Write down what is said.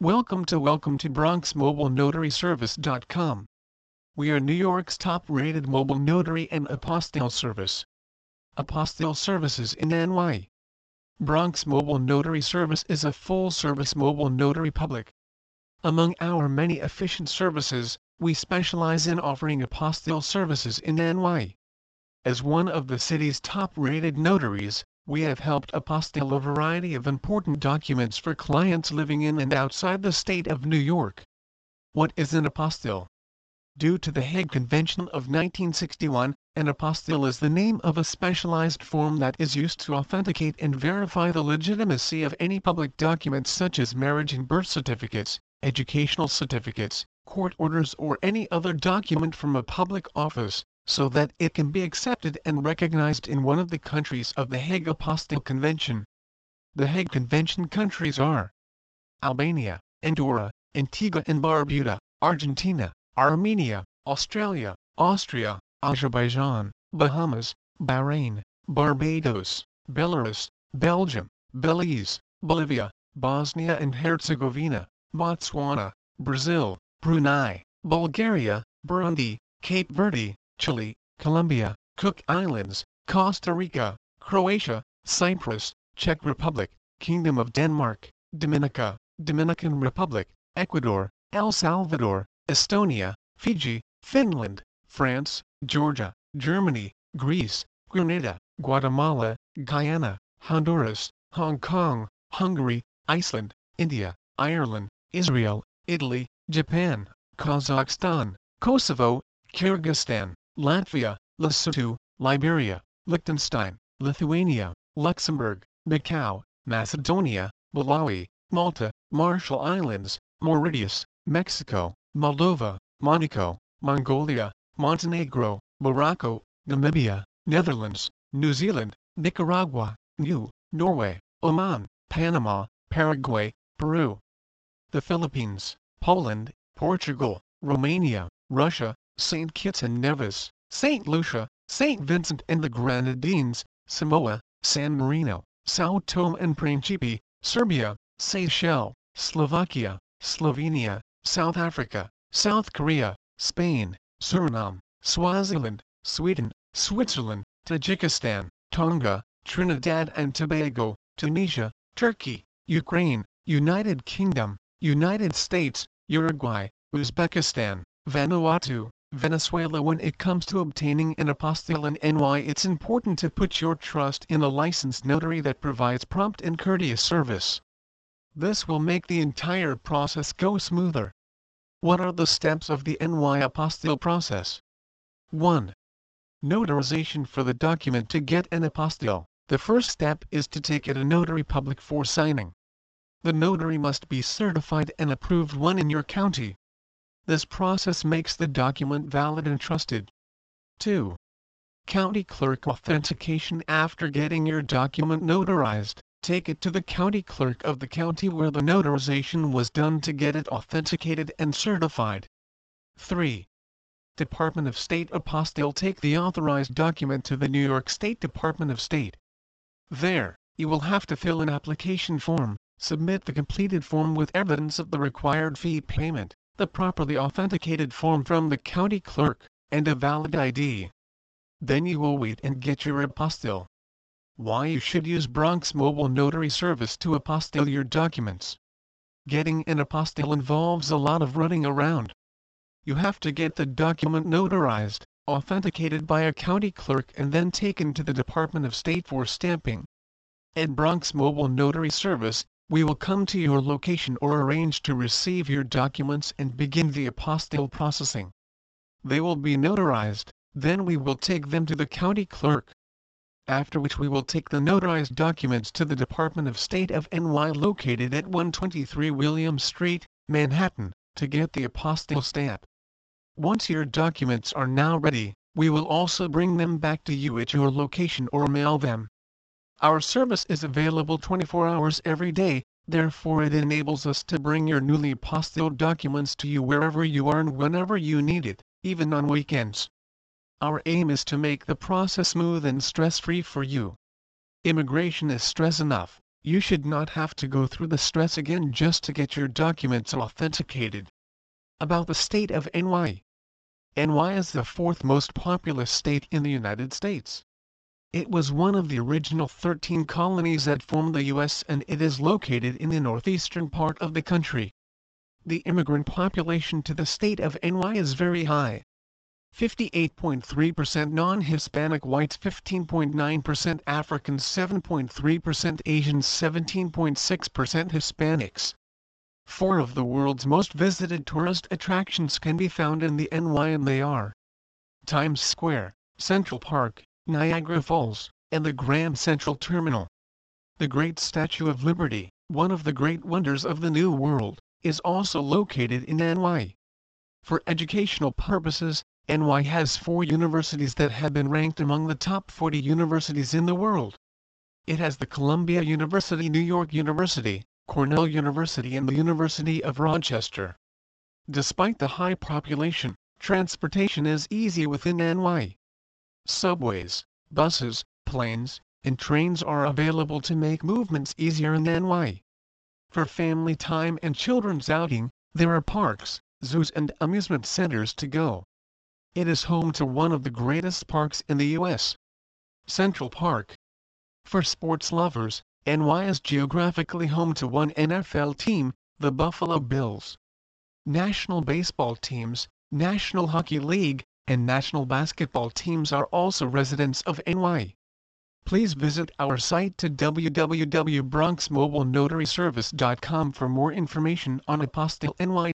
Welcome to welcome to BronxMobileNotaryService.com. We are New York's top-rated mobile notary and apostille service. Apostille Services in NY. Bronx Mobile Notary Service is a full-service mobile notary public. Among our many efficient services, we specialize in offering apostille services in NY. As one of the city's top-rated notaries, we have helped apostille a variety of important documents for clients living in and outside the state of New York. What is an apostille? Due to the Hague Convention of 1961, an apostille is the name of a specialized form that is used to authenticate and verify the legitimacy of any public documents such as marriage and birth certificates, educational certificates, court orders or any other document from a public office, so that it can be accepted and recognized in one of the countries of the Hague Apostille Convention. The Hague Convention countries are Albania, Andorra, Antigua and Barbuda, Argentina, Armenia, Australia, Austria, Azerbaijan, Bahamas, Bahrain, Barbados, Belarus, Belgium, Belize, Bolivia, Bosnia and Herzegovina, Botswana, Brazil, Brunei, Bulgaria, Burundi, Cape Verde, Chile, Colombia, Cook Islands, Costa Rica, Croatia, Cyprus, Czech Republic, Kingdom of Denmark, Dominica, Dominican Republic, Ecuador, El Salvador, Estonia, Fiji, Finland, France, Georgia, Germany, Greece, Grenada, Guatemala, Guyana, Honduras, Hong Kong, Hungary, Iceland, India, Ireland, Israel, Italy, Japan, Kazakhstan, Kosovo, Kyrgyzstan, Latvia, Lesotho, Liberia, Liechtenstein, Lithuania, Luxembourg, Macau, Macedonia, Malawi, Malta, Marshall Islands, Mauritius, Mexico, Moldova, Monaco, Mongolia, Montenegro, Morocco, Namibia, Netherlands, Niue Zealand, Nicaragua, New, Norway, Oman, Panama, Paraguay, Peru, the Philippines, Poland, Portugal, Romania, Russia, St. Kitts and Nevis, St. Lucia, St. Vincent and the Grenadines, Samoa, San Marino, Sao Tome and Principe, Serbia, Seychelles, Slovakia, Slovenia, South Africa, South Korea, Spain, Suriname, Swaziland, Sweden, Switzerland, Tajikistan, Tonga, Trinidad and Tobago, Tunisia, Turkey, Ukraine, United Kingdom, United States, Uruguay, Uzbekistan, Vanuatu, Venezuela When it comes to obtaining an apostille in NY it's important to put your trust in a licensed notary that provides prompt and courteous service. This will make the entire process go smoother. What are the steps of the NY apostille process? 1. Notarization for the document to get an apostille. The first step is to take it a notary public for signing. The notary must be certified and approved one in your county. This process makes the document valid and trusted. 2. County Clerk Authentication After getting your document notarized, take it to the county clerk of the county where the notarization was done to get it authenticated and certified. 3. Department of State Apostille Take the authorized document to the New York State Department of State. There, you will have to fill an application form, submit the completed form with evidence of the required fee payment, the properly authenticated form from the county clerk, and a valid ID. Then you will wait and get your apostille. Why you should use Bronx Mobile Notary Service to apostille your documents. Getting an apostille involves a lot of running around. You have to get the document notarized, authenticated by a county clerk and then taken to the Department of State for stamping. At Bronx Mobile Notary Service, we will come to your location or arrange to receive your documents and begin the apostille processing. They will be notarized, then we will take them to the county clerk. After which we will take the notarized documents to the Department of State of NY located at 123 William Street, Manhattan, to get the apostille stamp. Once your documents are now ready, we will also bring them back to you at your location or mail them. Our service is available 24 hours every day, therefore it enables us to bring your newly apostilled documents to you wherever you are and whenever you need it, even on weekends. Our aim is to make the process smooth and stress-free for you. Immigration is stress enough, You should not have to go through the stress again just to get your documents authenticated. About the state of NY. NY is the fourth most populous state in the United States. It was one of the original 13 colonies that formed the U.S. and it is located in the northeastern part of the country. The immigrant population to the state of NY is very high. 58.3% non-Hispanic whites 15.9% Africans 7.3% Asians 17.6% Hispanics. Four of the world's most visited tourist attractions can be found in the NY and they are Times Square, Central Park, Niagara Falls, and the Grand Central Terminal. The Great Statue of Liberty, one of the great wonders of the New World, is also located in NY. For educational purposes, NY has four universities that have been ranked among the top 40 universities in the world. It has the Columbia University New York University, Cornell University and the University of Rochester. Despite the high population, transportation is easy within NY. Subways, buses, planes, and trains are available to make movements easier in NY. For family time and children's outing, there are parks, zoos and amusement centers to go. It is home to one of the greatest parks in the U.S. Central Park. For sports lovers, NY is geographically home to one NFL team, the Buffalo Bills. National baseball teams, National Hockey League, and national basketball teams are also residents of NY. Please visit our site to www.bronxmobilenotaryservice.com for more information on Apostille NY.